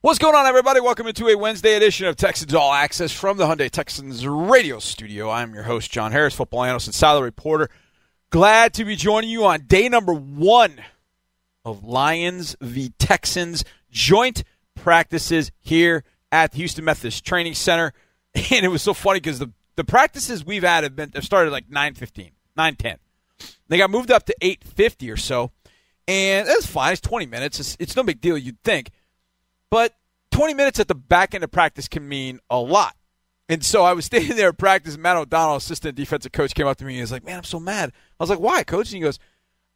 What's going on, everybody? Welcome into a Wednesday edition of Texans All Access from the Hyundai Texans radio studio. I'm your host, John Harris, football analyst and salary reporter. Glad to be joining you on day number one of Lions v. Texans joint practices here at the Houston Methodist Training Center. And it was so funny because the, the practices we've had have been have started like 9.15, 9.10. They got moved up to 8.50 or so. And that's fine. It's 20 minutes. It's, it's no big deal, you'd think. But 20 minutes at the back end of practice can mean a lot. And so I was standing there at practice. Matt O'Donnell, assistant defensive coach, came up to me and he was like, Man, I'm so mad. I was like, Why, coach? And he goes,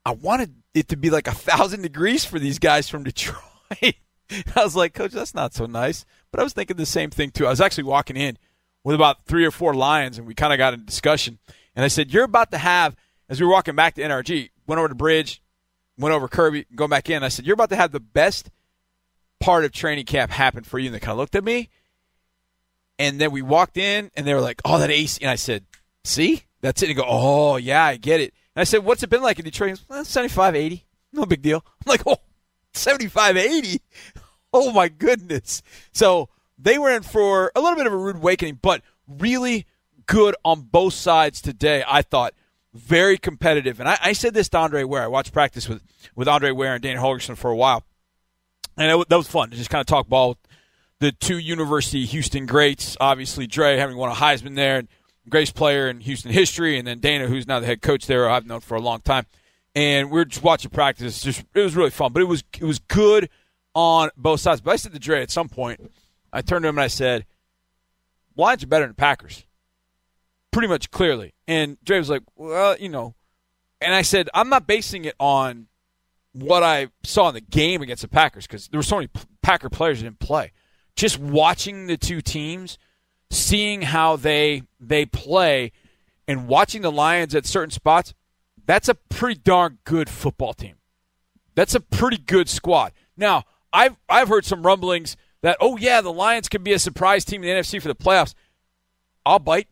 I wanted it to be like a thousand degrees for these guys from Detroit. I was like, Coach, that's not so nice. But I was thinking the same thing too. I was actually walking in with about three or four Lions, and we kind of got in discussion. And I said, You're about to have, as we were walking back to NRG, went over the bridge, went over Kirby, going back in. I said, You're about to have the best part of training camp happened for you. And they kind of looked at me. And then we walked in, and they were like, Oh, that ace. And I said, See? That's it. And go, Oh, yeah, I get it. And I said, What's it been like in Detroit? Well, 75, 80. No big deal. I'm like, Oh, 75, 80. Oh, my goodness. So they were in for a little bit of a rude awakening, but really good on both sides today, I thought. Very competitive. And I, I said this to Andre Ware. I watched practice with, with Andre Ware and Dana Holgorsen for a while. And it, that was fun to just kind of talk ball with the two University Houston greats. Obviously, Dre having won a Heisman there, and greatest player in Houston history, and then Dana, who's now the head coach there, I've known for a long time. And we are just watching practice. Just it was really fun, but it was it was good on both sides. But I said to Dre at some point, I turned to him and I said, Lions are better than Packers. Pretty much clearly. And Dre was like, Well, you know. And I said, I'm not basing it on what I saw in the game against the Packers because there were so many Packer players that didn't play. Just watching the two teams, seeing how they they play, and watching the Lions at certain spots, that's a pretty darn good football team. That's a pretty good squad. Now, I've I've heard some rumblings that oh yeah, the Lions can be a surprise team in the NFC for the playoffs. I'll bite.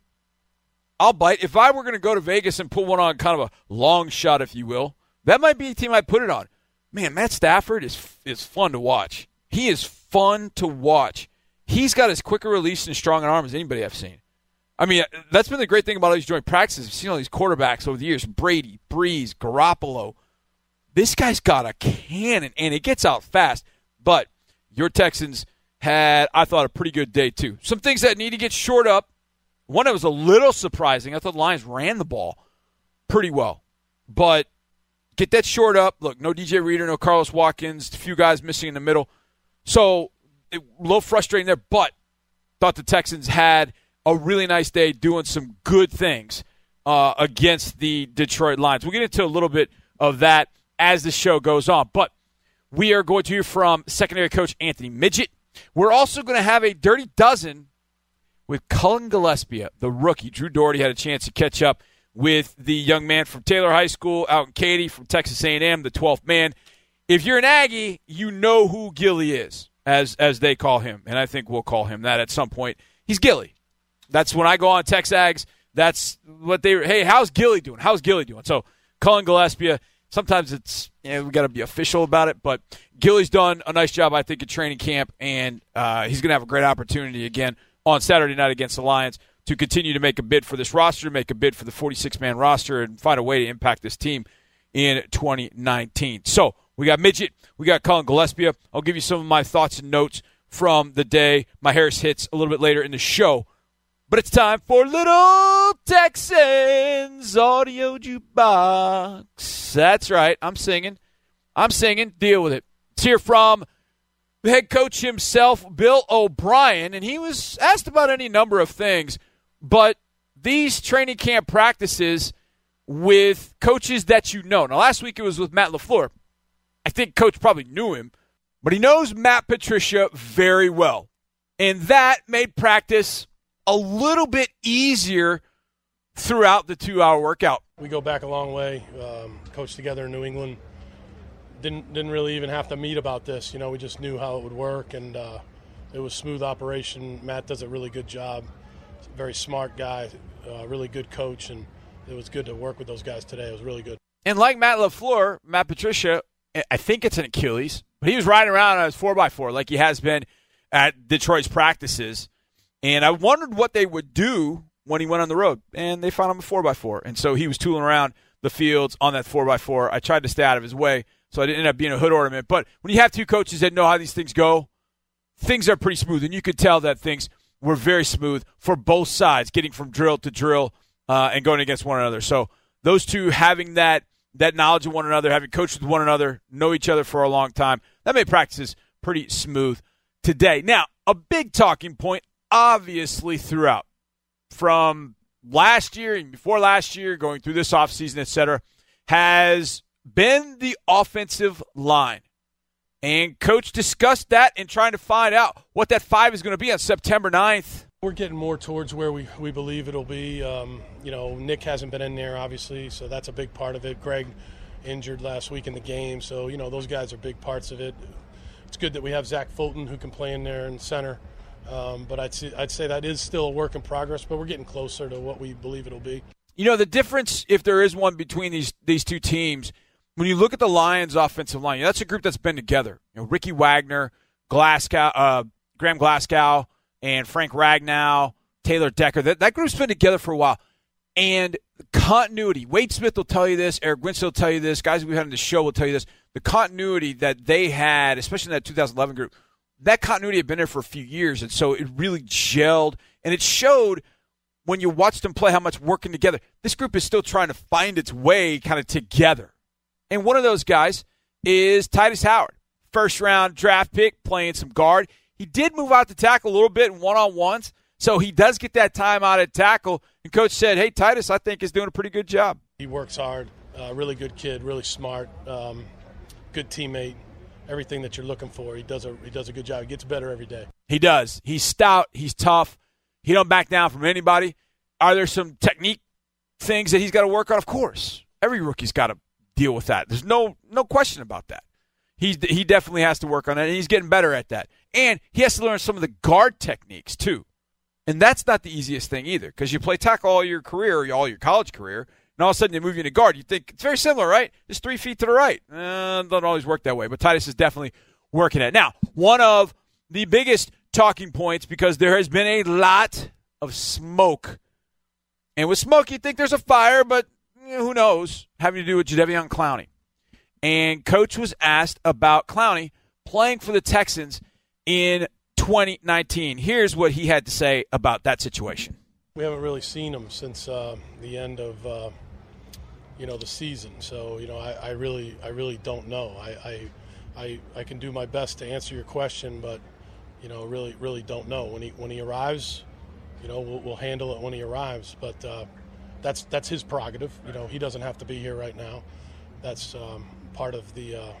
I'll bite. If I were going to go to Vegas and put one on kind of a long shot, if you will, that might be a team I'd put it on. Man, Matt Stafford is is fun to watch. He is fun to watch. He's got as quick a release and strong an arm as anybody I've seen. I mean, that's been the great thing about all these joint practices. I've seen all these quarterbacks over the years Brady, Brees, Garoppolo. This guy's got a cannon, and it gets out fast. But your Texans had, I thought, a pretty good day, too. Some things that need to get short up. One that was a little surprising. I thought the Lions ran the ball pretty well. But get that short up. Look, no DJ Reader, no Carlos Watkins, a few guys missing in the middle. So a little frustrating there, but thought the Texans had a really nice day doing some good things uh, against the Detroit Lions. We'll get into a little bit of that as the show goes on. But we are going to hear from secondary coach Anthony Midget. We're also going to have a dirty dozen with Cullen Gillaspia, the rookie. Drew Dougherty had a chance to catch up with the young man from Taylor High School out in Katy from Texas A&M, the 12th man. If you're an Aggie, you know who Gilly is, as as they call him, and I think we'll call him that at some point. He's Gilly. That's when I go on Texags. That's what they. Hey, how's Gilly doing? How's Gilly doing? So Cullen Gillaspia. Sometimes it's know, we got to be official about it, but Gilly's done a nice job, I think, at training camp, and uh, he's going to have a great opportunity again on Saturday night against the Lions to continue to make a bid for this roster, make a bid for the 46 man roster, and find a way to impact this team in 2019. So we got Midget, we got Cullen Gillaspia. I'll give you some of my thoughts and notes from the day. My Harris hits a little bit later in the show. But it's time for Little Texans Audio Jukebox. That's right. I'm singing. I'm singing. Deal with it. Let's hear from the head coach himself, Bill O'Brien, and he was asked about any number of things, but these training camp practices with coaches that you know. Now, last week it was with Matt LaFleur. I think coach probably knew him, but he knows Matt Patricia very well. And that made practice a little bit easier throughout the two hour workout. We go back a long way, um, coached together in New England. Didn't, didn't really even have to meet about this. You know, we just knew how it would work, and uh, it was smooth operation. Matt does a really good job. Very smart guy, uh, really good coach, and it was good to work with those guys today. It was really good. And like Matt LaFleur, Matt Patricia, I think it's an Achilles, but he was riding around on his 4x4 like he has been at Detroit's practices, and I wondered what they would do when he went on the road, and they found him a four x four, and so he was tooling around the fields on that four x four. I tried to stay out of his way, so I didn't end up being a hood ornament. But when you have two coaches that know how these things go, things are pretty smooth, and you could tell that things were very smooth for both sides, getting from drill to drill uh, and going against one another. So those two having that that knowledge of one another, having coached with one another, know each other for a long time, that made practices pretty smooth today. Now, a big talking point, obviously, throughout from last year and before last year, going through this offseason, et cetera, has been the offensive line. And coach discussed that and trying to find out what that five is going to be on September 9th. We're getting more towards where we, we believe it'll be. Um, you know, Nick hasn't been in there, obviously, so that's a big part of it. Greg injured last week in the game, so, you know, those guys are big parts of it. It's good that we have Zach Fulton who can play in there in center. Um, but I'd say, I'd say that is still a work in progress, but we're getting closer to what we believe it'll be. You know, the difference, if there is one between these, these two teams – when you look at the Lions' offensive line, that's a group that's been together. You know, Ricky Wagner, Glasgow, uh, Graham Glasgow, and Frank Ragnow, Taylor Decker. That, that group's been together for a while. And continuity, Wade Smith will tell you this, Eric Winston will tell you this, guys we had on the show will tell you this. The continuity that they had, especially in that 2011 group, that continuity had been there for a few years. And so it really gelled. And it showed when you watched them play how much working together. This group is still trying to find its way kind of together. And one of those guys is Tytus Howard, first round draft pick, playing some guard. He did move out to tackle a little bit in one on ones, so he does get that time out at tackle. And coach said, "Hey, Tytus, I think is doing a pretty good job. He works hard. Uh, really good kid, really smart, um, good teammate. Everything that you're looking for. He does a he does a good job. He gets better every day. He does. He's stout. He's tough. He don't back down from anybody. Are there some technique things that he's got to work on? Of course. Every rookie's got to deal with that. There's no no question about that. He's he definitely has to work on that, and he's getting better at that. And he has to learn some of the guard techniques too. And that's not the easiest thing either, because you play tackle all your career, all your college career, and all of a sudden they move you to guard. You think it's very similar, right? Just three feet to the right. Uh, doesn't always work that way, but Tytus is definitely working at. Now, one of the biggest talking points because there has been a lot of smoke, and with smoke you think there's a fire, but who knows, having to do with Jadeveon Clowney. And coach was asked about Clowney playing for the Texans in 2019. Here's what he had to say about that situation. We haven't really seen him since uh, the end of uh, you know the season, so you know I, I, really I really don't know. I, I I I can do my best to answer your question, but you know really really don't know when he when he arrives. You know we'll, we'll handle it when he arrives, but. Uh, that's that's his prerogative. You know, he doesn't have to be here right now. That's um, part of the uh,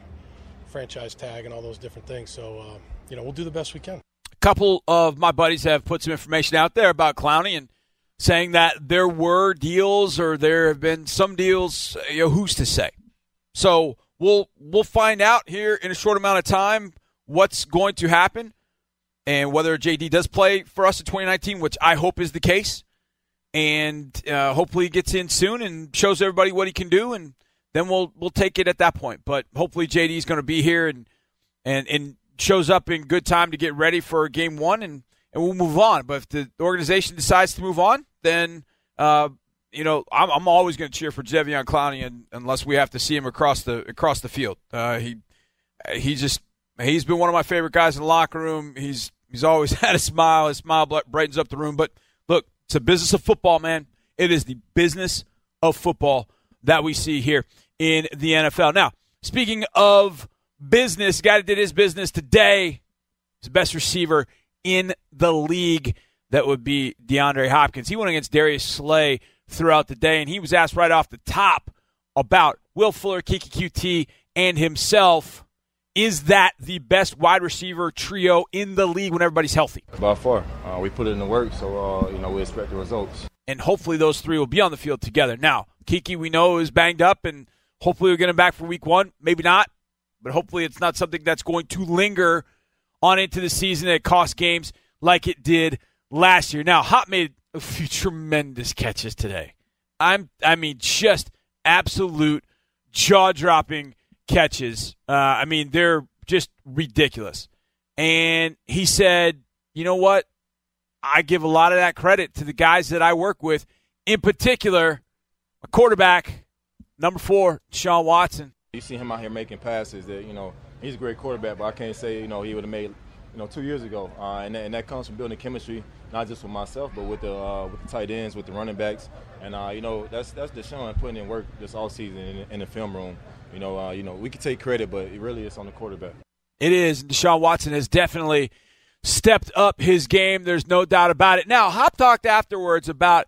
franchise tag and all those different things. So, uh, you know, we'll do the best we can. A couple of my buddies have put some information out there about Clowney and saying that there were deals or there have been some deals. You know, who's to say? So we'll we'll find out here in a short amount of time what's going to happen and whether JD does play for us in 2019, which I hope is the case and uh, hopefully he gets in soon and shows everybody what he can do, and then we'll we'll take it at that point. But hopefully JD is going to be here and and and shows up in good time to get ready for game one, and and we'll move on. But if the organization decides to move on, then uh, you know I'm, I'm always going to cheer for Jadeveon Clowney, and, unless we have to see him across the across the field. Uh, he he just he's been one of my favorite guys in the locker room. He's he's always had a smile. His smile brightens up the room. But it's a business of football, man. It is the business of football that we see here in the NFL. Now, speaking of business, guy that did his business today, his best receiver in the league, that would be DeAndre Hopkins. He went against Darius Slay throughout the day, and he was asked right off the top about Will Fuller, Keke Coutee, and himself. Is that the best wide receiver trio in the league when everybody's healthy? By far. Uh, we put it in the work, so, uh, you know, we expect the results. And hopefully those three will be on the field together. Now, Keke, we know, is banged up, and hopefully we'll get him back for week one. Maybe not, but hopefully it's not something that's going to linger on into the season that cost games like it did last year. Now, Hop made a few tremendous catches today. I'm, I mean, just absolute jaw dropping catches. Uh, I mean, they're just ridiculous. And he said, you know what? I give a lot of that credit to the guys that I work with, in particular, a quarterback, number four, Sean Watson. You see him out here making passes that, you know, he's a great quarterback, but I can't say, you know, he would have made, you know, two years ago. Uh, and, that, and that comes from building chemistry, not just with myself, but with the, uh, with the tight ends, with the running backs. And, uh, you know, that's that's Deshaun putting in work this all season in, in the film room. You know, uh, you know, we can take credit, but it really is on the quarterback. It is. Deshaun Watson has definitely stepped up his game. There's no doubt about it. Now, Hop talked afterwards about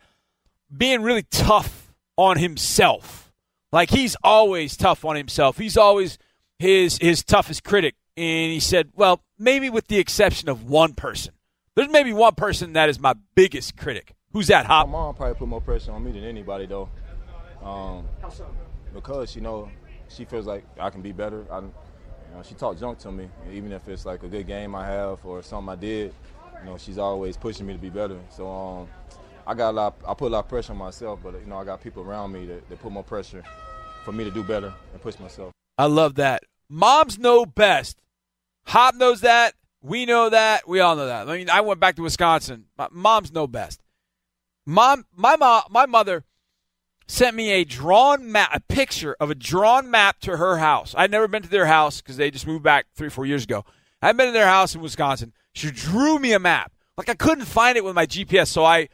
being really tough on himself. Like he's always tough on himself. He's always his his toughest critic. And he said, "Well, maybe with the exception of one person. There's maybe one person that is my biggest critic. Who's that, Hop? My mom probably put more pressure on me than anybody, though. Um, because you know she feels like I can be better. I, you know, she talked junk to me, even if it's like a good game I have or something I did. You know, she's always pushing me to be better. So um, I got a lot. I put a lot of pressure on myself, but you know, I got people around me that, that put more pressure for me to do better and push myself. I love that. Moms know best. Hop knows that. We know that. We all know that. I mean, I went back to Wisconsin. Moms know best. Mom, my mom, my mother sent me a drawn map, a picture of a drawn map to her house. I'd never been to their house because they just moved back three, four years ago. I'd been to their house in Wisconsin. She drew me a map. Like I couldn't find it with my GPS, so I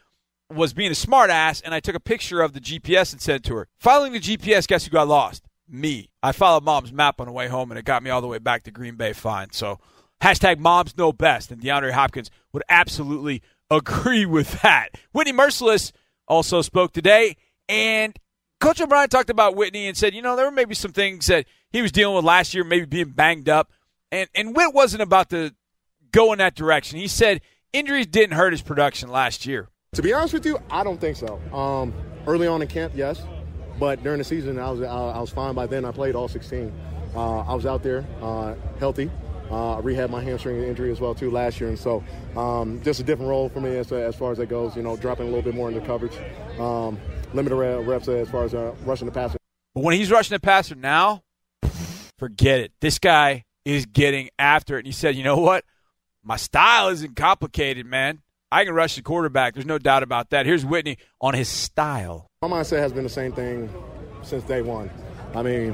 was being a smartass and I took a picture of the GPS and sent it to her. Following the GPS, guess who got lost? Me. I followed mom's map on the way home and it got me all the way back to Green Bay fine. So hashtag moms know best. And DeAndre Hopkins would absolutely agree with that. Whitney Mercilus also spoke today. And Coach O'Brien talked about Whitney and said, you know, there were maybe some things that he was dealing with last year, maybe being banged up. And, and Whit wasn't about to go in that direction. He said injuries didn't hurt his production last year. To be honest with you, I don't think so. Um, early on in camp, yes, but during the season, I was I, was fine by then. I played all 16. Uh, I was out there uh, healthy. Uh, I rehabbed my hamstring injury as well too last year, and so um, just a different role for me as, as far as that goes. You know, dropping a little bit more into coverage, um, limited reps as far as uh, rushing the passer. But when he's rushing the passer now, forget it. This guy is getting after it. And he said, "You know what? My style isn't complicated, man. I can rush the quarterback. There's no doubt about that. Here's Whitney on his style. My mindset has been the same thing since day one. I mean,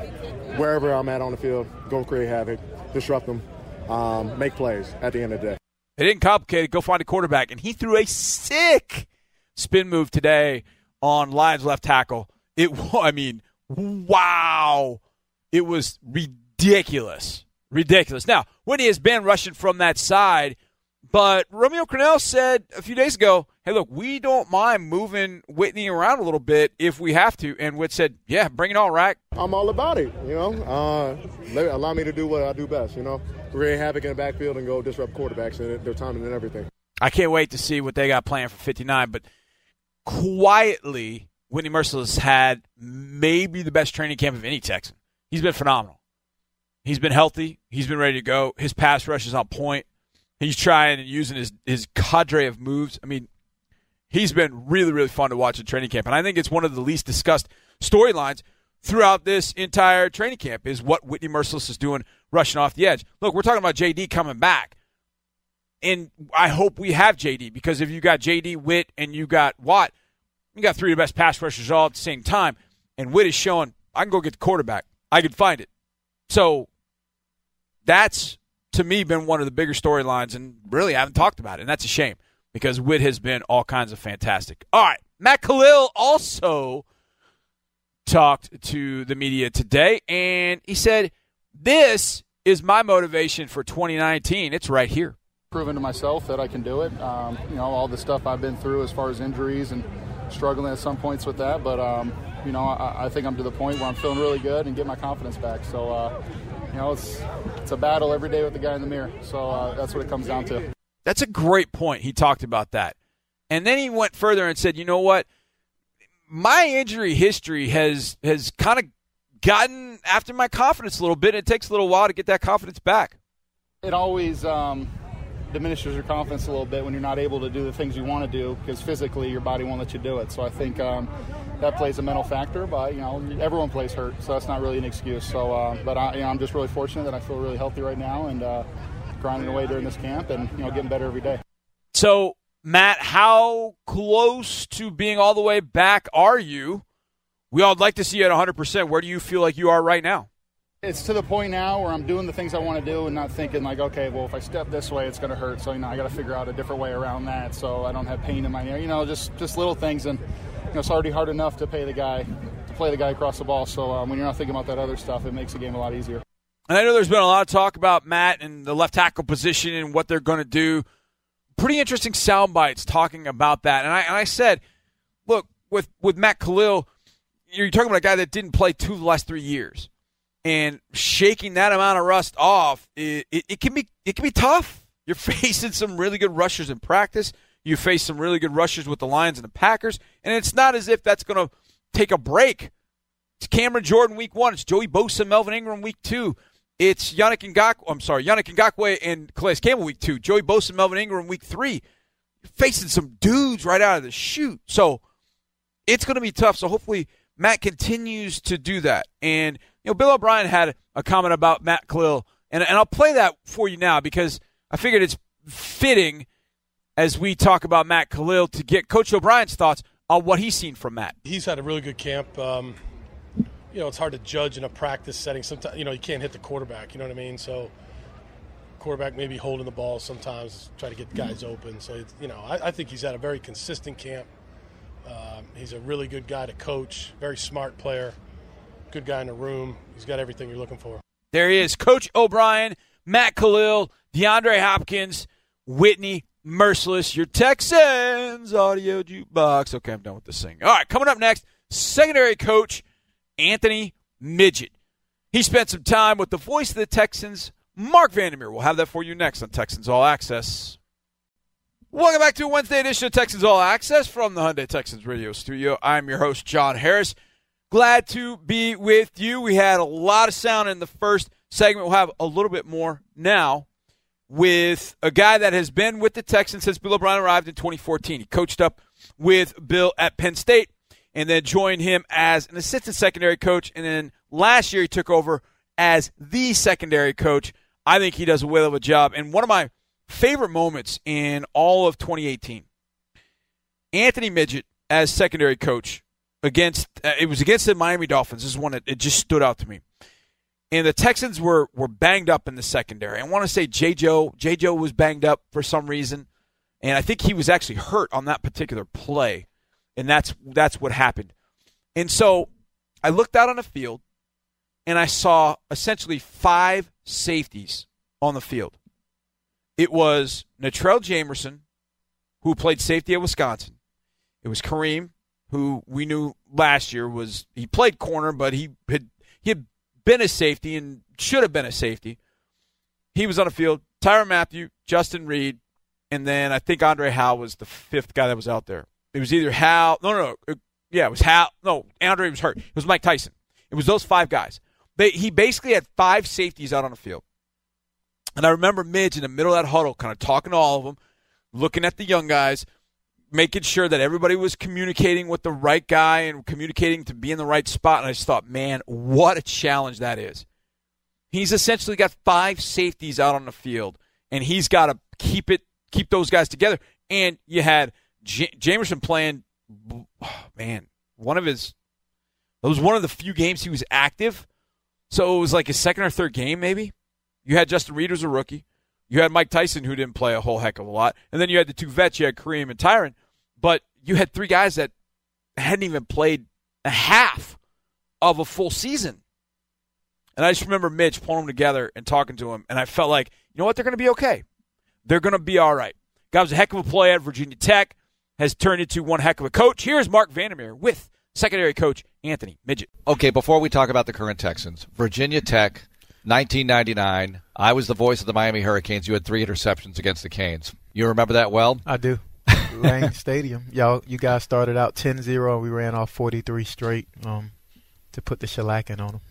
wherever I'm at on the field, go create havoc, disrupt them, um, make plays at the end of the day. It didn't complicate it. Go find a quarterback. And he threw a sick spin move today on Lions left tackle. It, I mean, wow. It was ridiculous. Ridiculous. Now, Whitney has been rushing from that side but Romeo Crennel said a few days ago, hey, look, we don't mind moving Whitney around a little bit if we have to. And Whit said, yeah, bring it on, Rack. I'm all about it, you know. Uh, allow me to do what I do best, you know. Create havoc in the backfield and go disrupt quarterbacks and their timing and everything. I can't wait to see what they got planned for 59. But quietly, Whitney Mercilus had maybe the best training camp of any Texan. He's been phenomenal. He's been healthy. He's been ready to go. His pass rush is on point. He's trying and using his, his cadre of moves. I mean, he's been really, really fun to watch at training camp. And I think it's one of the least discussed storylines throughout this entire training camp is what Whitney Mercilus is doing rushing off the edge. Look, we're talking about JD coming back. And I hope we have JD because if you got JD, Whit, and you got Watt, you got three of the best pass rushers all at the same time. And Whit is showing I can go get the quarterback. I can find it. So that's to me been one of the bigger storylines, and really I haven't talked about it, and that's a shame because Whit has been all kinds of fantastic. All right, Matt Kalil also talked to the media today, and he said, "This is my motivation for 2019. It's right here." Proven to myself that I can do it. Um, you know, all the stuff I've been through as far as injuries and struggling at some points with that, but um, you know, I, I, think I'm to the point where I'm feeling really good and get my confidence back. So, uh, you know, it's it's a battle every day with the guy in the mirror. So uh, that's what it comes down to. That's a great point. He talked about that, and then he went further and said, "You know what? My injury history has has kind of gotten after my confidence a little bit. It takes a little while to get that confidence back." It always um, diminishes your confidence a little bit when you're not able to do the things you want to do because physically your body won't let you do it. So I think um, that plays a mental factor. But you know, everyone plays hurt, so that's not really an excuse. So, uh, but I, you know, I'm just really fortunate that I feel really healthy right now and. Uh, grinding away during this camp and you know getting better every day. So, Matt, how close to being all the way back are you? We all would like to see you at 100%. Where do you feel like you are right now? It's to the point now where I'm doing the things I want to do and not thinking like, okay, well, if I step this way, it's going to hurt. So you know, I got to figure out a different way around that, so I don't have pain in my ear. You know, just just little things, and you know, it's already hard enough to pay the guy to play the guy across the ball. So um, when you're not thinking about that other stuff, it makes the game a lot easier. And I know there's been a lot of talk about Matt and the left tackle position and what they're going to do. Pretty interesting sound bites talking about that. And I, and I said, look, with, with Matt Kalil, you're talking about a guy that didn't play two of the last three years and shaking that amount of rust off, it, it, it, can be it can be tough. You're facing some really good rushers in practice. You face some really good rushers with the Lions and the Packers, and it's not as if that's going to take a break. It's Cameron Jordan week one. It's Joey Bosa, Melvin Ingram week two. It's Yannick Ngakoue. I'm sorry, Yannick Ngakoue and Calais Campbell week two. Joey Bosa, Melvin Ingram week three. You're facing some dudes right out of the chute, so it's going to be tough. So hopefully Matt continues to do that and you know, Bill O'Brien had a comment about Matt Kalil, and, and I'll play that for you now because I figured it's fitting as we talk about Matt Kalil to get Coach O'Brien's thoughts on what he's seen from Matt. He's had a really good camp. Um, you know, it's hard to judge in a practice setting. Sometimes, you know, you can't hit the quarterback. You know what I mean? So, quarterback maybe holding the ball sometimes, try to get guys open. So, you know, I, I think he's had a very consistent camp. Um, he's a really good guy to coach, very smart player good guy in the room. He's got everything you're looking for. There he is, Coach O'Brien, Matt Kalil, DeAndre Hopkins, Whitney Mercilus, your Texans audio jukebox. Okay, I'm done with the singing. All right, coming up next, secondary coach Anthony Midget. He spent some time with the voice of the Texans, Marc Vandermeer. We'll have that for you next on Texans All Access. Welcome back to Wednesday edition of Texans All Access from the Hyundai Texans Radio Studio. I'm your host, John Harris. Glad to be with you. We had a lot of sound in the first segment. We'll have a little bit more now with a guy that has been with the Texans since Bill O'Brien arrived in 2014. He coached up with Bill at Penn State and then joined him as an assistant secondary coach. And then last year he took over as the secondary coach. I think he does a whale of a job. And one of my favorite moments in all of 2018, Anthony Midget as secondary coach against uh, it was against the Miami Dolphins. This is one that it just stood out to me. And the Texans were were banged up in the secondary. I want to say J. Joe J. Joe was banged up for some reason, and I think he was actually hurt on that particular play, and that's that's what happened. And so I looked out on the field, and I saw essentially five safeties on the field. It was Natrell Jamerson, who played safety at Wisconsin. It was Kareem, who we knew last year was he played corner, but he had he had been a safety and should have been a safety. He was on the field. Tyrann Mathieu, Justin Reid, and then I think Andre Hal was the fifth guy that was out there. It was either Hal. No, no, no. Yeah, it was Hal. No, Andre was hurt. It was Mike Tyson. It was those five guys. They, he basically had five safeties out on the field. And I remember Midge in the middle of that huddle, kind of talking to all of them, looking at the young guys, making sure that everybody was communicating with the right guy and communicating to be in the right spot. And I just thought, man, what a challenge that is. He's essentially got five safeties out on the field, and he's got to keep it, keep those guys together. And you had J- Jamerson playing, oh, man, one of his, it was one of the few games he was active. So it was like his second or third game, maybe. You had Justin Reid as a rookie. You had Mike Tyson, who didn't play a whole heck of a lot. And then you had the two vets. You had Kareem and Tyrann. But you had three guys that hadn't even played a half of a full season. And I just remember Mitch pulling them together and talking to him. And I felt like, you know what? They're going to be okay. They're going to be all right. Guy was a heck of a player at Virginia Tech, has turned into one heck of a coach. Here's Marc Vandermeer with secondary coach Anthony Midget. Okay, before we talk about the current Texans, Virginia Tech, 1999. I was the voice of the Miami Hurricanes. You had three interceptions against the Canes. You remember that well? I do. Lane Stadium. Y'all, you guys started out 10-0. We ran off 43 straight um, to put the shellacking on them.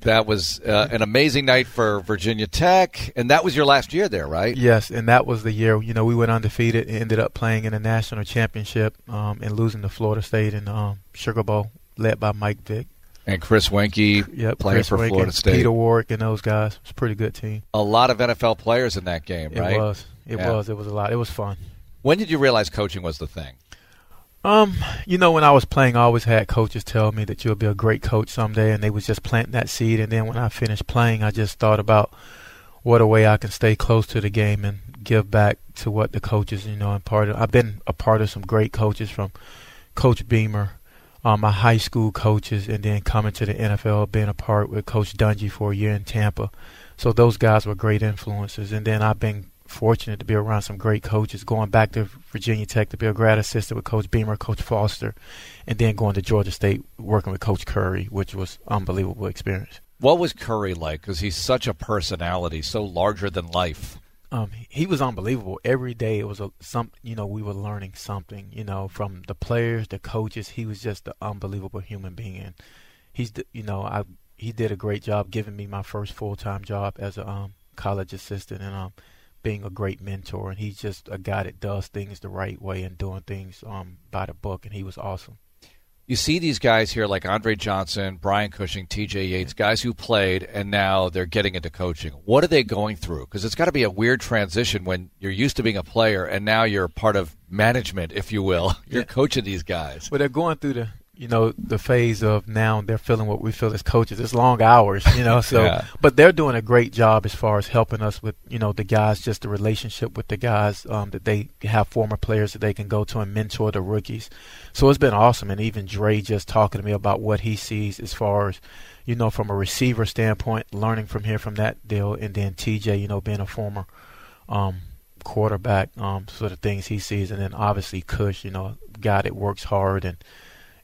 That was uh, an amazing night for Virginia Tech, and that was your last year there, right? Yes, and that was the year. You know, we went undefeated and ended up playing in a national championship um, and losing to Florida State in um, Sugar Bowl, led by Mike Vick. And Chris Weinke Yep, playing Chris for Florida State. Peter Warrick and those guys. It's a pretty good team. A lot of NFL players in that game, right? It was. It Yeah. was. It was a lot. It was fun. When did you realize coaching was the thing? Um, you know, when I was playing, I always had coaches tell me that you'll be a great coach someday, and they was just planting that seed. And then when I finished playing, I just thought about what a way I can stay close to the game and give back to what the coaches, you know, of. I've been a part of some great coaches from Coach Beamer, um, my high school coaches, and then coming to the NFL, being a part with Coach Dungy for a year in Tampa. So those guys were great influences. And then I've been fortunate to be around some great coaches, going back to Virginia Tech to be a grad assistant with Coach Beamer, Coach Foster, and then going to Georgia State working with Coach Curry, which was unbelievable experience. What was Curry like? Because he's such a personality, so larger than life. Um, he was unbelievable. Every day it was a some. You know, we were learning something. You know, from the players, the coaches. He was just an unbelievable human being, and he's you know I he did a great job giving me my first full time job as a um, college assistant, and um, being a great mentor. And he's just a guy that does things the right way and doing things um by the book. And he was awesome. You see these guys here like Andre Johnson, Brian Cushing, TJ Yates, guys who played and now they're getting into coaching. What are they going through? Because it's got to be a weird transition when you're used to being a player and now you're part of management, if you will. You're Yeah. coaching these guys. But they're going through the you know the phase of now they're feeling what we feel as coaches. It's long hours, you know. So, Yeah. but they're doing a great job as far as helping us with you know the guys, just the relationship with the guys um, that they have former players that they can go to and mentor the rookies. So it's been awesome, and even Dre just talking to me about what he sees as far as you know from a receiver standpoint, learning from here from that deal, and then TJ, you know, being a former um, quarterback, um, sort of things he sees, and then obviously Cush, you know, guy that works hard and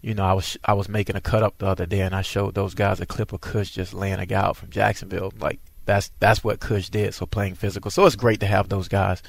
you know, I was I was making a cut up the other day, and I showed those guys a clip of Cush just laying a guy out from Jacksonville. Like that's that's what Cush did. So playing physical. So it's great to have those guys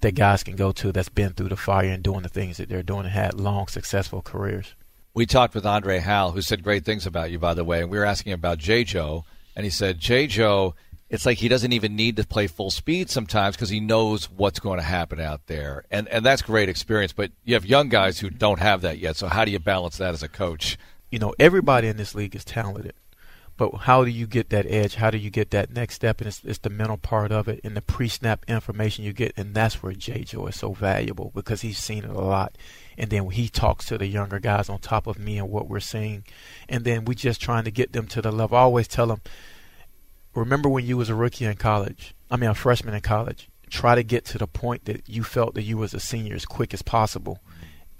that guys can go to that's been through the fire and doing the things that they're doing and had long successful careers. We talked with Andre Hal, who said great things about you, by the way, and we were asking about J. Joe, and he said J. Joe, it's like he doesn't even need to play full speed sometimes because he knows what's going to happen out there, and and that's great experience. But you have young guys who don't have that yet, so how do you balance that as a coach? You know, everybody in this league is talented. But how do you get that edge? How do you get that next step? And it's, it's the mental part of it and the pre-snap information you get. And that's where J. Joe is so valuable because he's seen it a lot. And then he talks to the younger guys on top of me and what we're seeing. And then we just trying to get them to the level. I always tell them, remember when you was a rookie in college? I mean, a freshman in college. Try to get to the point that you felt that you was a senior as quick as possible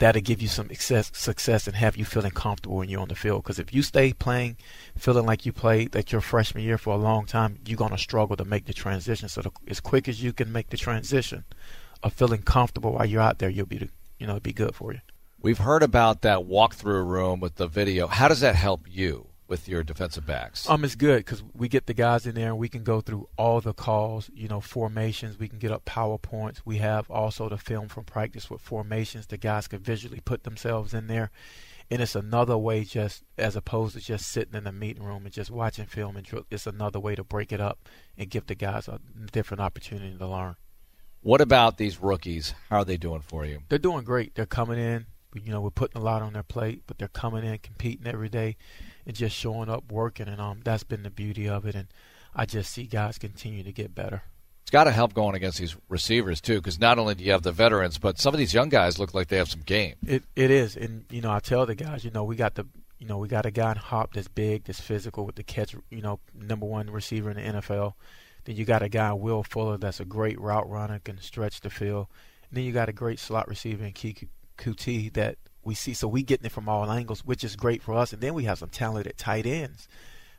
that'll give you some success, success and have you feeling comfortable when you're on the field. Because if you stay playing, feeling like you played that your freshman year for a long time, you're gonna struggle to make the transition. So the, as quick as you can make the transition of feeling comfortable while you're out there, you'll be, you know, it'll be good for you. We've heard about that walkthrough room with the video. How does that help you with your defensive backs? Um, it's good because we get the guys in there and we can go through all the calls, you know, formations. We can get up PowerPoints. We have also the film from practice with formations. The guys can visually put themselves in there. And it's another way, just as opposed to just sitting in the meeting room and just watching film and drill. It's another way to break it up and give the guys a different opportunity to learn. What about these rookies? How are they doing for you? They're doing great. They're coming in. You know, we're putting a lot on their plate, but they're coming in, competing every day, and just showing up, working, and um, that's been the beauty of it. And I just see guys continue to get better. It's got to help going against these receivers too, because not only do you have the veterans, but some of these young guys look like they have some game. It it is, and you know, I tell the guys, you know, we got the, you know, we got a guy in Hop that's big, that's physical with the catch, you know, number one receiver in the NFL. Then you got a guy Will Fuller that's a great route runner, can stretch the field. And then you got a great slot receiver in Keke Coutee that we see. So we getting it from all angles, which is great for us. And then we have some talented tight ends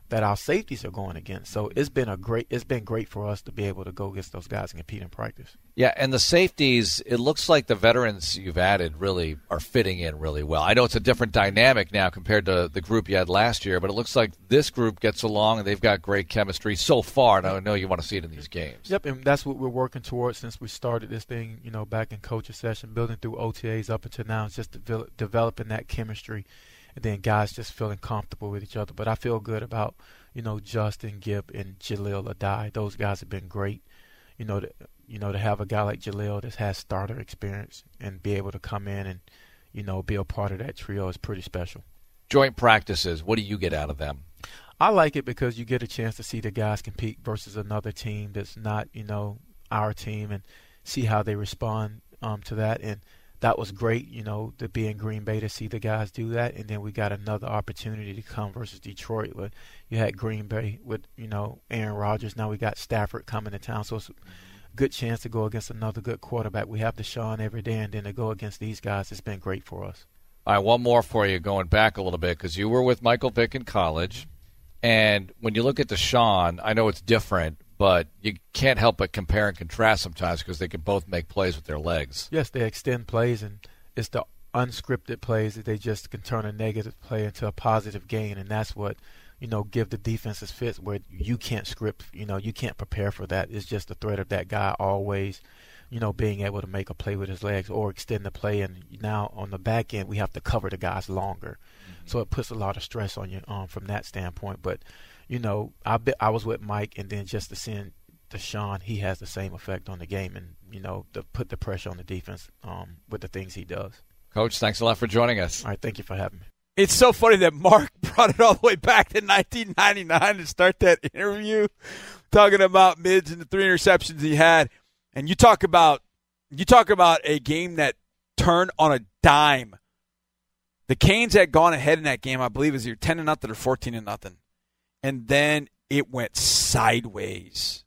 that our safeties are going against. So it's been a great, it's been great for us to be able to go against those guys and compete in practice. Yeah, and the safeties, it looks like the veterans you've added really are fitting in really well. I know it's a different dynamic now compared to the group you had last year, but it looks like this group gets along and they've got great chemistry so far. And I know you want to see it in these games. Yep, and that's what we're working towards since we started this thing, you know, back in coach's session, building through OTAs up until now. It's just develop, developing that chemistry, and then guys just feeling comfortable with each other. But I feel good about, you know, Justin Gibb and Jahleel Addae. Those guys have been great. You know, to, you know, to have a guy like Jahleel that has starter experience and be able to come in and, you know, be a part of that trio is pretty special. joint practices. What do you get out of them? I like it because you get a chance to see the guys compete versus another team that's not, you know, our team and see how they respond um, to that. And that was great, you know, to be in Green Bay to see the guys do that. And then we got another opportunity to come versus Detroit. Where you had Green Bay with, you know, Aaron Rodgers. Now we got Stafford coming to town. So it's a good chance to go against another good quarterback. We have Deshaun every day, and then to go against these guys, it's been great for us. All right, one more for you going back a little bit because you were with Michael Vick in college. And when you look at Deshaun, I know it's different, but you can't help but compare and contrast sometimes because they can both make plays with their legs. Yes, they extend plays, and it's the unscripted plays that they just can turn a negative play into a positive gain, and that's what you know give the defenses fits where you can't script, you know, you can't prepare for that. It's just the threat of that guy always, you know, being able to make a play with his legs or extend the play. And now on the back end, we have to cover the guys longer. So it puts a lot of stress on you um, from that standpoint. But you know, I be, I was with Mike, and then just to send Deshaun, he has the same effect on the game, and you know, to put the pressure on the defense um, with the things he does. Coach, thanks a lot for joining us. All right, thank you for having me. It's so funny that Mark brought it all the way back to 1999 to start that interview, talking about mids and the three interceptions he had, and you talk about you talk about a game that turned on a dime the Canes had gone ahead in that game, I believe, is either ten to nothing or fourteen to nothing, and then it went sideways,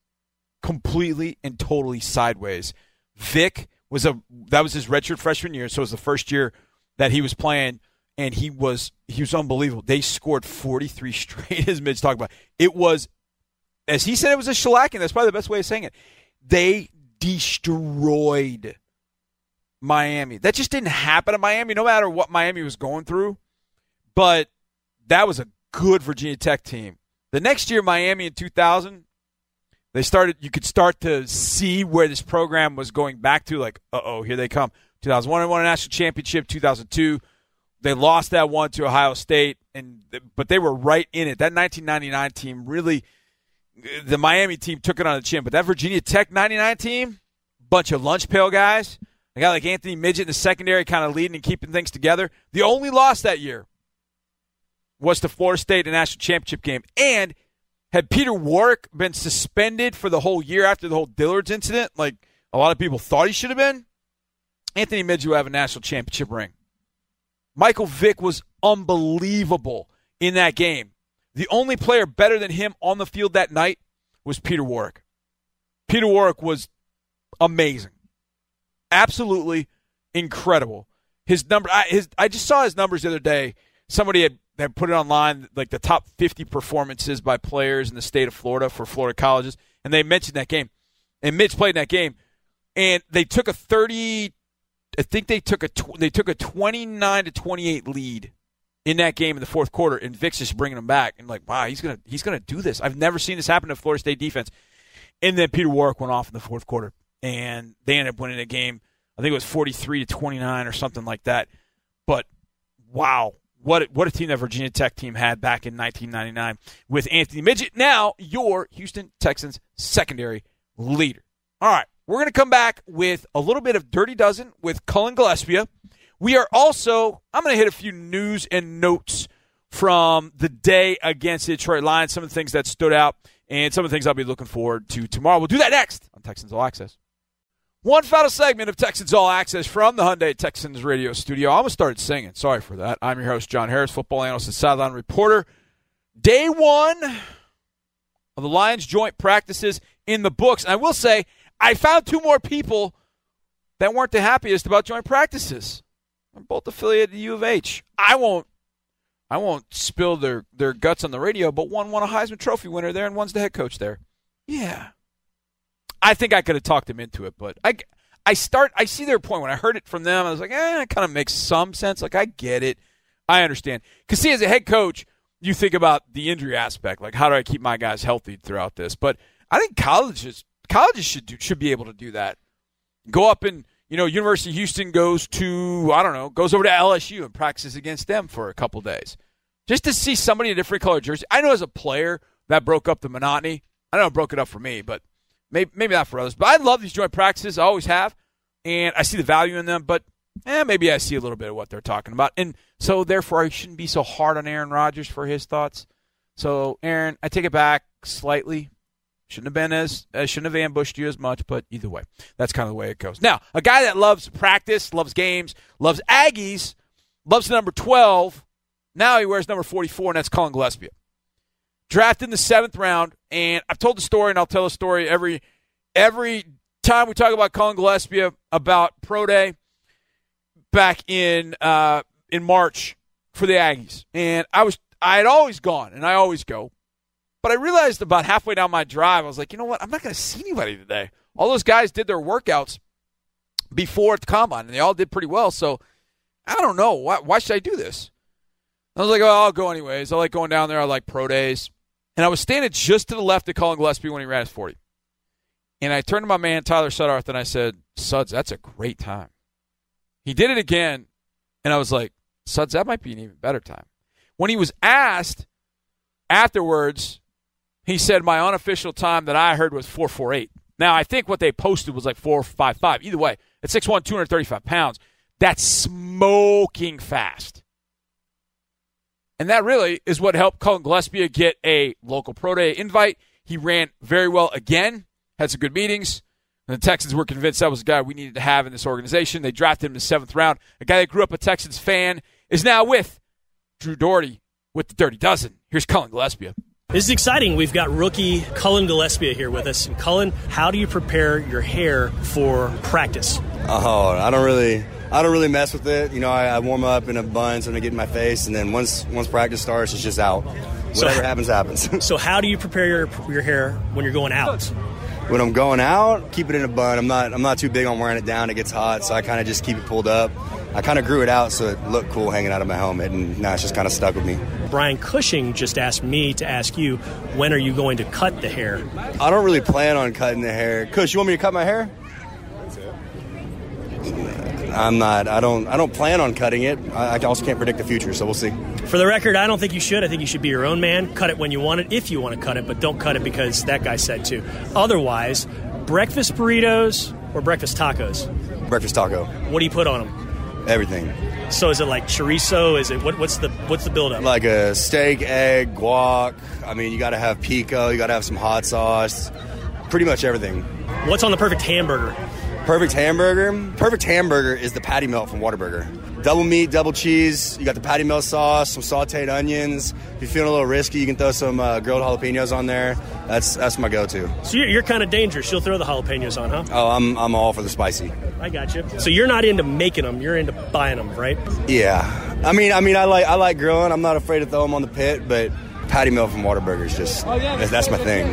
completely and totally sideways. Vick was a that was his redshirt freshman year, so it was the first year that he was playing, and he was he was unbelievable. They scored forty three straight. As Midge talked about, it was as he said, it was a shellacking. That's probably the best way of saying it. They destroyed Miami. That just didn't happen to Miami, no matter what Miami was going through. But that was a good Virginia Tech team. The next year, Miami in 2000, they started. You could start to see where this program was going back to. Like, uh oh, here they come. 2001, they won a national championship. 2002, they lost that one to Ohio State, and but they were right in it. That 1999 team really, the Miami team took it on the chin. But that Virginia Tech 99 team, bunch of lunch pail guys a guy like Anthony Midget in the secondary kind of leading and keeping things together. The only loss that year was to Florida State the national championship game. And had Peter Warrick been suspended for the whole year after the whole Dillard's incident, like a lot of people thought he should have been, Anthony Midget would have a national championship ring. Michael Vick was unbelievable in that game. The only player better than him on the field that night was Peter Warrick. Peter Warrick was amazing absolutely incredible. His number, I, his, I just saw his numbers the other day. Somebody had, had put it online, like the top 50 performances by players in the state of Florida for Florida colleges, and they mentioned that game. And Mitch played in that game, and they took a 30. I think they took a tw- they took a 29 to 28 lead in that game in the fourth quarter, and Vick's just bringing them back. And like, wow, he's gonna he's gonna do this. I've never seen this happen to Florida State defense. And then Peter Warrick went off in the fourth quarter and they ended up winning the game. I think it was 43 to 29 or something like that. But wow, what what a team that Virginia Tech team had back in 1999 with Anthony Midget. Now your Houston Texans secondary leader. All right, we're going to come back with a little bit of Dirty Dozen with Cullen Gillaspia. We are also I'm going to hit a few news and notes from the day against the Detroit Lions, some of the things that stood out, and some of the things I'll be looking forward to tomorrow. We'll do that next on Texans All Access. One final segment of Texans All Access from the Hyundai Texans radio studio. I almost started singing. Sorry for that. I'm your host, John Harris, football analyst and sideline reporter. Day one of the Lions joint practices in the books. And I will say, I found two more people that weren't the happiest about joint practices. They're both affiliated to U of H. I won't I won't spill their, their guts on the radio, but one won a Heisman Trophy winner there and one's the head coach there. Yeah. I think I could have talked him into it, but I, I start. I see their point when I heard it from them. I was like, eh, it kind of makes some sense. Like I get it, I understand. Because see, as a head coach, you think about the injury aspect, like how do I keep my guys healthy throughout this? But I think colleges colleges should do, should be able to do that. Go up and you know, University of Houston goes to I don't know, goes over to LSU and practices against them for a couple days, just to see somebody in a different color jersey. I know as a player that broke up the monotony. I know it broke it up for me, but Maybe, maybe not for others, but I love these joint practices. I always have, and I see the value in them. But eh, maybe I see a little bit of what they're talking about. And so, therefore, I shouldn't be so hard on Aaron Rodgers for his thoughts. So, Aaron, I take it back slightly. Shouldn't have been as, I shouldn't have ambushed you as much, but either way, that's kind of the way it goes. Now, a guy that loves practice, loves games, loves Aggies, loves number 12. Now he wears number 44, and that's Cullen Gillaspia. Drafted in the seventh round, and I've told the story, and I'll tell the story every every time we talk about Cullen Gillaspia about pro day back in uh, in March for the Aggies, and I was I had always gone, and I always go, but I realized about halfway down my drive, I was like, you know what, I'm not going to see anybody today. All those guys did their workouts before at the combine, and they all did pretty well. So I don't know why. Why should I do this? I was like, oh, I'll go anyways. I like going down there. I like pro days. And I was standing just to the left of Cullen Gillaspia when he ran his 40. And I turned to my man, Tyler Sudarth, and I said, Suds, that's a great time. He did it again, and I was like, Suds, that might be an even better time. When he was asked afterwards, he said, My unofficial time that I heard was 448. Now, I think what they posted was like 455. Either way, at 6'1, 235 pounds, that's smoking fast. And that really is what helped Cullen Gillaspia get a local pro day invite. He ran very well again, had some good meetings. And the Texans were convinced that was a guy we needed to have in this organization. They drafted him in the seventh round. A guy that grew up a Texans fan is now with Drew Dougherty with the Dirty Dozen. Here's Cullen Gillaspia. This is exciting. We've got rookie Cullen Gillaspia here with us. And Cullen, how do you prepare your hair for practice? Oh, I don't really I don't really mess with it. You know, I, I warm up in a bun, and I get in my face, and then once once practice starts, it's just out. Whatever so, happens, happens. so, how do you prepare your your hair when you're going out? When I'm going out, keep it in a bun. I'm not I'm not too big on wearing it down. It gets hot, so I kind of just keep it pulled up. I kind of grew it out so it looked cool hanging out of my helmet, and now it's just kind of stuck with me. Brian Cushing just asked me to ask you, when are you going to cut the hair? I don't really plan on cutting the hair. Cush, you want me to cut my hair? I'm not. I don't. I don't plan on cutting it. I, I also can't predict the future, so we'll see. For the record, I don't think you should. I think you should be your own man. Cut it when you want it, if you want to cut it, but don't cut it because that guy said to. Otherwise, breakfast burritos or breakfast tacos. Breakfast taco. What do you put on them? Everything. So is it like chorizo? Is it what, what's the what's the buildup? Like a steak, egg, guac. I mean, you got to have pico. You got to have some hot sauce. Pretty much everything. What's on the perfect hamburger? Perfect hamburger. Perfect hamburger is the patty melt from Whataburger. Double meat, double cheese. You got the patty melt sauce, some sautéed onions. If you're feeling a little risky, you can throw some uh, grilled jalapenos on there. That's that's my go-to. So you're, you're kind of dangerous. You'll throw the jalapenos on, huh? Oh, I'm I'm all for the spicy. I got you. So you're not into making them. You're into buying them, right? Yeah. I mean, I mean, I like I like grilling. I'm not afraid to throw them on the pit, but patty melt from Whataburger is just that's my thing.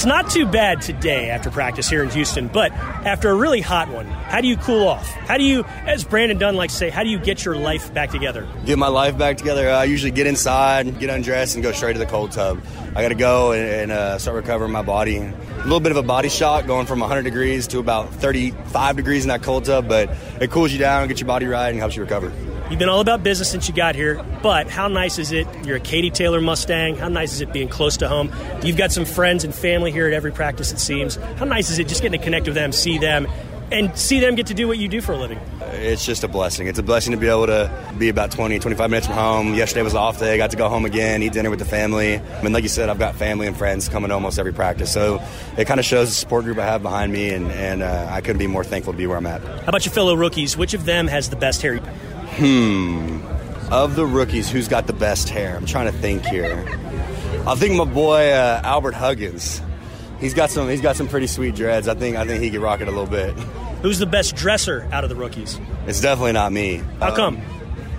It's not too bad today after practice here in Houston, but after a really hot one, how do you cool off? How do you, as Brandon Dunn likes to say, how do you get your life back together? Get my life back together. I usually get inside, get undressed, and go straight to the cold tub. I got to go and, and uh, start recovering my body. A little bit of a body shock going from 100 degrees to about 35 degrees in that cold tub, but it cools you down, gets your body right, and helps you recover. You've been all about business since you got here, but how nice is it? You're a Katy Taylor Mustang. How nice is it being close to home? You've got some friends and family here at every practice, it seems. How nice is it just getting to connect with them, see them, and see them get to do what you do for a living? It's just a blessing. It's a blessing to be able to be about 20, 25 minutes from home. Yesterday was off day. I got to go home again, eat dinner with the family. I mean, like you said, I've got family and friends coming to almost every practice. So it kind of shows the support group I have behind me, and, and uh, I couldn't be more thankful to be where I'm at. How about your fellow rookies? Which of them has the best hair? Hmm. Of the rookies, who's got the best hair? I'm trying to think here. I think my boy uh, Albert Huggins. He's got some. He's got some pretty sweet dreads. I think. I think he could rock it a little bit. Who's the best dresser out of the rookies? It's definitely not me. How come?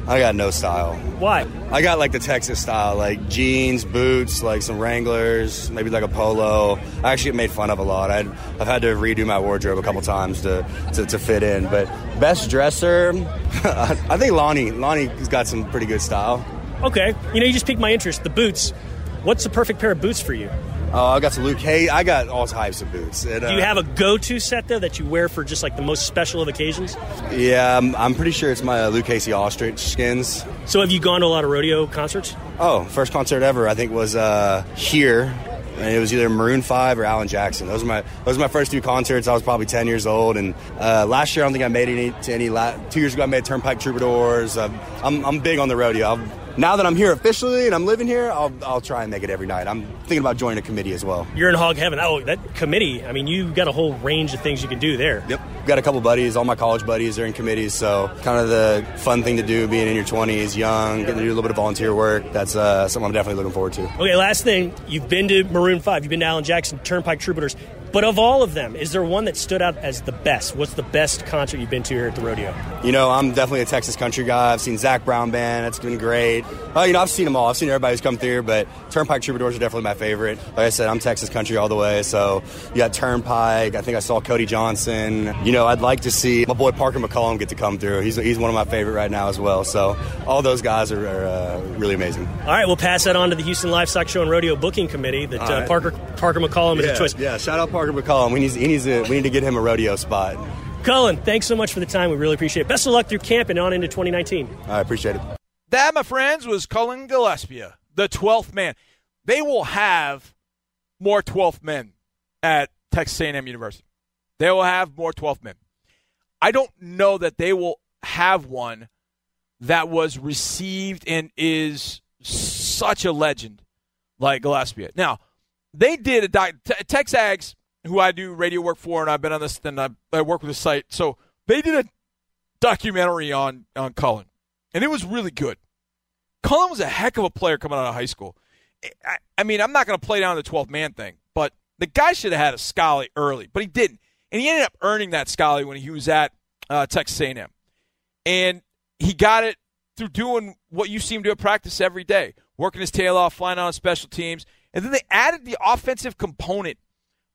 I got no style. Why? I got like the Texas style, like jeans, boots, like some Wranglers, maybe like a polo. I actually get made fun of a lot. i have had to redo my wardrobe a couple times to, to, to fit in. But best dresser, I think Lonnie. Lonnie's got some pretty good style. Okay. You know, you just piqued my interest. The boots. What's the perfect pair of boots for you? Oh, I got some Lucchese. I got all types of boots. And, uh, Do you uh, have a go-to set though that you wear for just like the most special of occasions? Yeah, I'm, I'm pretty sure it's my uh, Lucchese ostrich skins. So have you gone to a lot of rodeo concerts? Oh, first concert ever I think was uh, here and it was either Maroon Five or Alan Jackson. Those were my those were my first two concerts. I was probably 10 years old, and uh, last year I don't think I made any to any. La- two years ago I made Turnpike Troubadours. Uh, I'm I'm big on the rodeo. I'll, now that I'm here officially and I'm living here, I'll, I'll try and make it every night. I'm thinking about joining a committee as well. You're in hog heaven. Oh, that committee. I mean, you've got a whole range of things you can do there. Yep. Got a couple buddies. All my college buddies are in committees, so kind of the fun thing to do being in your 20s, young, getting to do a little bit of volunteer work. That's uh, something I'm definitely looking forward to. Okay, last thing. You've been to Maroon 5, you've been to Alan Jackson, Turnpike Troubadours. But of all of them, is there one that stood out as the best? What's the best concert you've been to here at the rodeo? You know, I'm definitely a Texas country guy. I've seen Zac Brown Band. That's been great. Uh, you know, I've seen them all. I've seen everybody who's come through, but Turnpike Troubadours are definitely my favorite. Like I said, I'm Texas country all the way. So you got Turnpike. I think I saw Cody Johnson. You know, I'd like to see my boy Parker McCollum get to come through. He's, he's one of my favorite right now as well. So all those guys are, are uh, really amazing. All right, we'll pass that on to the Houston Livestock Show and Rodeo Booking Committee that uh, right. Parker Parker McCollum is a choice. yeah, shout out Parker McCollum. We need, he needs to, we need to get him a rodeo spot. Cullen, thanks so much for the time. We really appreciate it. Best of luck through camp and on into 2019. I appreciate it. That, my friends, was Cullen Gillaspia, the 12th man. They will have more 12th men at Texas A&M University. They will have more 12th men. I don't know that they will have one that was received and is such a legend like Gillaspia. Now, they did a doc, Te- TexAgs, who I do radio work for, and I've been on this, and I, I work with the site. So they did a documentary on on Cullen, and it was really good. Cullen was a heck of a player coming out of high school. I, I mean, I'm not going to play down the 12th man thing, but the guy should have had a Scully early, but he didn't, and he ended up earning that Scully when he was at uh, Texas A&M, and he got it through doing what you seem to practice every day, working his tail off, flying on special teams, and then they added the offensive component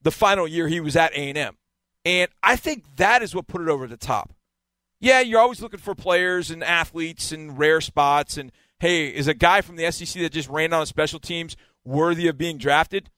the final year he was at A&M, and I think that is what put it over the top. Yeah, you're always looking for players and athletes and rare spots. And hey, is a guy from the SEC that just ran on special teams worthy of being drafted?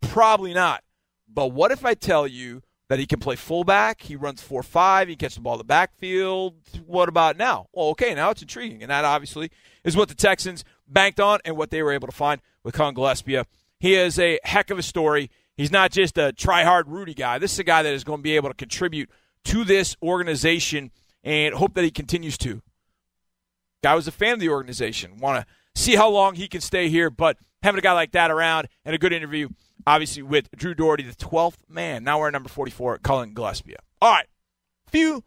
Probably not. But what if I tell you that he can play fullback? He runs 4 5, he catches the ball in the backfield. What about now? Well, okay, now it's intriguing. And that obviously is what the Texans banked on and what they were able to find with Cullen Gillaspia. He is a heck of a story. He's not just a try hard Rudy guy. This is a guy that is going to be able to contribute to this organization and hope that he continues to. Guy was a fan of the organization. Want to see how long he can stay here, but having a guy like that around and a good interview, obviously, with Drew Dougherty, the 12th man. Now we're at number 44, Cullen Gillaspia. All right. Few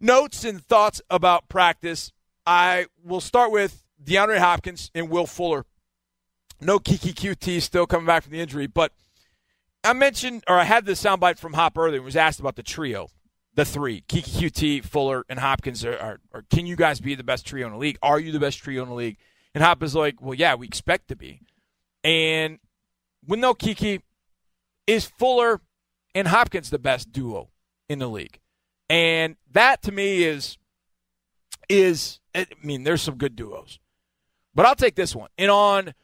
notes and thoughts about practice. I will start with DeAndre Hopkins and Will Fuller. No Keke Coutee still coming back from the injury, but I mentioned, or I had this soundbite from Hop earlier and was asked about the trio, the three, Keke Coutee, Fuller, and Hopkins. Are, are, are, can you guys be the best trio in the league? Are you the best trio in the league? And Hop is like, well, yeah, we expect to be. And with no Keke, is Fuller and Hopkins the best duo in the league? And that to me is is I mean, there's some good duos. But I'll take this one. And on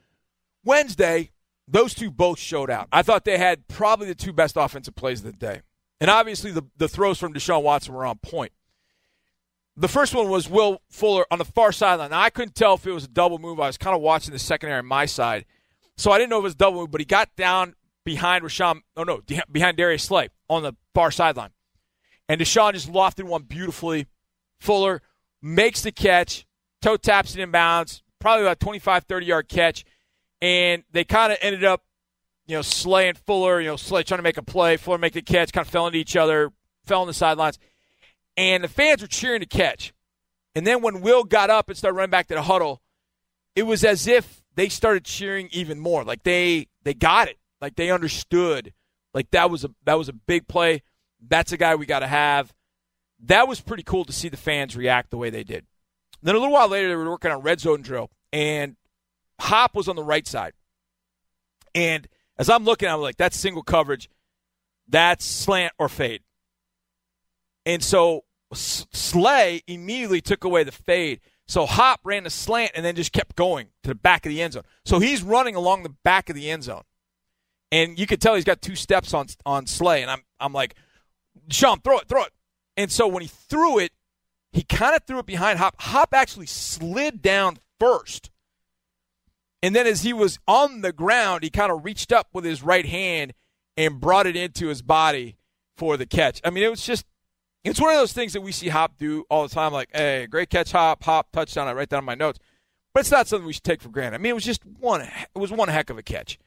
Wednesday, those two both showed out. I thought they had probably the two best offensive plays of the day. And obviously, the, the throws from Deshaun Watson were on point. The first one was Will Fuller on the far sideline. Now, I couldn't tell if it was a double move. I was kind of watching the secondary on my side. So I didn't know if it was a double move, but he got down behind Rashawn, oh no, behind Darius Slay on the far sideline. And Deshaun just lofted one beautifully. Fuller makes the catch, toe taps it in bounds, probably about 25, 30 yard catch. And they kind of ended up you know, Slay and Fuller, you know, Slay trying to make a play, Fuller make the catch, kind of fell into each other, fell on the sidelines. And the fans were cheering to catch. And then when Will got up and started running back to the huddle, it was as if they started cheering even more. Like they they got it. Like they understood. Like that was a that was a big play. That's a guy we got to have. That was pretty cool to see the fans react the way they did. Then a little while later, they were working on red zone drill, and Hop was on the right side. And as I'm looking, I'm like, that's single coverage. That's slant or fade. And so Slay immediately took away the fade. So Hop ran the slant and then just kept going to the back of the end zone. So he's running along the back of the end zone. And you could tell he's got two steps on on Slay. And I'm I'm like, Sean, throw it, throw it. And so when he threw it, he kind of threw it behind Hop. Hop actually slid down first And then as he was on the ground, he kind of reached up with his right hand and brought it into his body for the catch. I mean, it was just, it's one of those things that we see Hop do all the time. Like, hey, great catch, Hop, Hop, touchdown. I write down my notes. But it's not something we should take for granted. I mean, it was just one, it was one heck of a catch.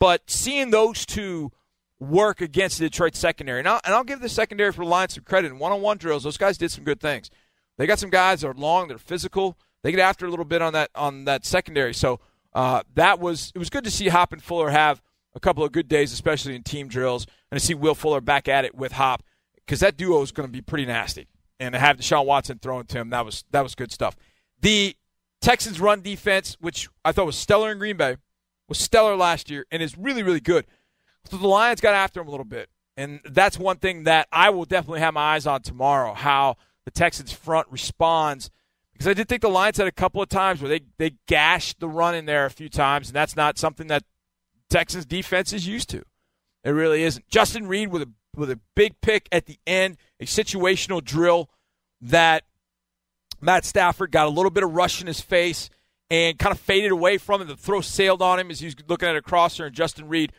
But seeing those two work against the Detroit secondary, and I'll, and I'll give the secondary for the Lions some credit. In one-on-one drills, those guys did some good things. They got some guys that are long, they're physical. They get after a little bit on that on that secondary. So uh, that was it was good to see Hop and Fuller have a couple of good days, especially in team drills, and to see Will Fuller back at it with Hop because that duo is going to be pretty nasty. And to have Deshaun Watson throwing to him, that was that was good stuff. The Texans' run defense, which I thought was stellar in Green Bay, was stellar last year and is really really good. So the Lions got after him a little bit, and that's one thing that I will definitely have my eyes on tomorrow. How the Texans' front responds because I did think the Lions had a couple of times where they they gashed the run in there a few times, and that's not something that Texans defense is used to. It really isn't. Justin Reid with a with a big pick at the end, a situational drill that Matt Stafford got a little bit of rush in his face and kind of faded away from it. The throw sailed on him as he was looking at a crosser, and Justin Reid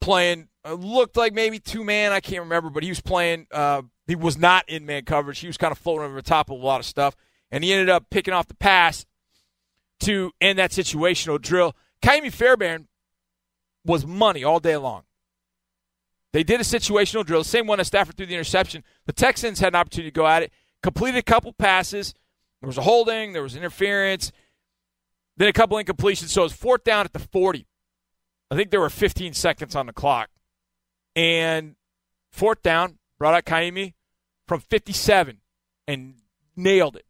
playing uh, looked like maybe two man. I can't remember, but he was playing. Uh, he was not in man coverage. He was kind of floating over the top of a lot of stuff and he ended up picking off the pass to end that situational drill. Ka'imi Fairbairn was money all day long. They did a situational drill, same one as Stafford threw the interception. The Texans had an opportunity to go at it, completed a couple passes. There was a holding, there was interference, then a couple incompletions. So it was fourth down at the 40. I think there were 15 seconds on the clock. And fourth down, brought out Ka'imi from 57 and nailed it.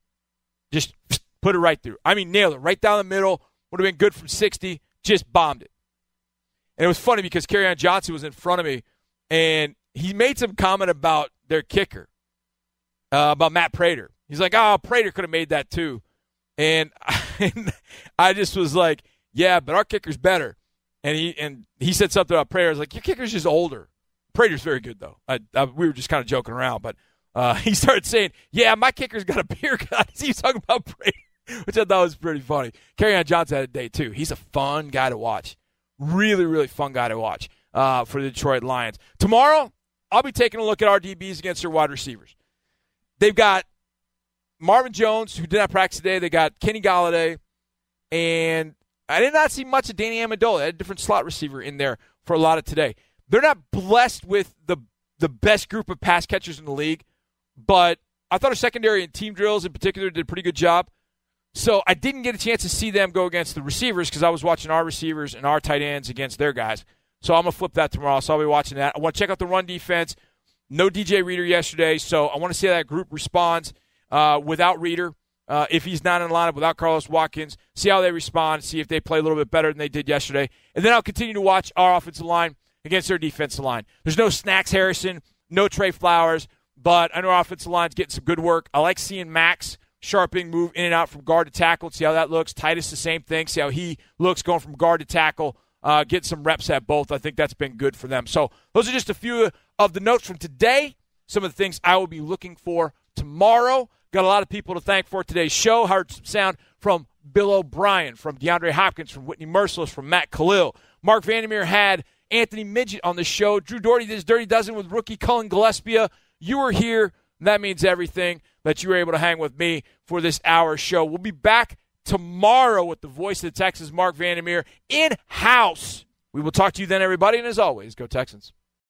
Just put it right through. I mean, nailed it right down the middle. Would have been good from 60. Just bombed it. And it was funny because Kerryon Johnson was in front of me, and he made some comment about their kicker, uh, about Matt Prater. He's like, "Oh, Prater could have made that too," and, and I just was like, "Yeah, but our kicker's better." And he and he said something about Prater. I was like, "Your kicker's just older." Prater's very good though. I, I, we were just kind of joking around, but uh, he started saying, "Yeah, my kicker's got a beer gut." He was talking about Brady, which I thought was pretty funny. Kerryon Johnson had a day too. He's a fun guy to watch. Really, really fun guy to watch uh, for the Detroit Lions. Tomorrow, I'll be taking a look at our DBs against their wide receivers. They've got Marvin Jones, who did not practice today. They got Kenny Golladay, and I did not see much of Danny Amendola. They had a different slot receiver in there for a lot of today. They're not blessed with the the best group of pass catchers in the league but I thought our secondary and team drills in particular did a pretty good job. So I didn't get a chance to see them go against the receivers because I was watching our receivers and our tight ends against their guys. So I'm gonna flip that tomorrow. So I'll be watching that. I want to check out the run defense. No DJ Reader yesterday, so I want to see how that group responds uh, without Reader. Uh, if he's not in the lineup without Carlos Watkins, see how they respond, see if they play a little bit better than they did yesterday. And then I'll continue to watch our offensive line against their defensive line. There's no Snacks Harrison, no Trey Flowers. But our offensive line's getting some good work. I like seeing Max Scharping move in and out from guard to tackle. See how that looks. Tytus, the same thing. See how he looks going from guard to tackle. Uh, get some reps at both. I think that's been good for them. So those are just a few of the notes from today. Some of the things I will be looking for tomorrow. Got a lot of people to thank for today's show. Heard some sound from Bill O'Brien, from DeAndre Hopkins, from Whitney Mercilus, from Matt Kalil. Marc Vandermeer had Anthony Midget on the show. Drew Dougherty did his Dirty Dozen with rookie Cullen Gillaspia. You were here. That means everything that you were able to hang with me for this hour show. We'll be back tomorrow with the voice of the Texans, Marc Vandermeer, in house. We will talk to you then, everybody. And as always, go Texans.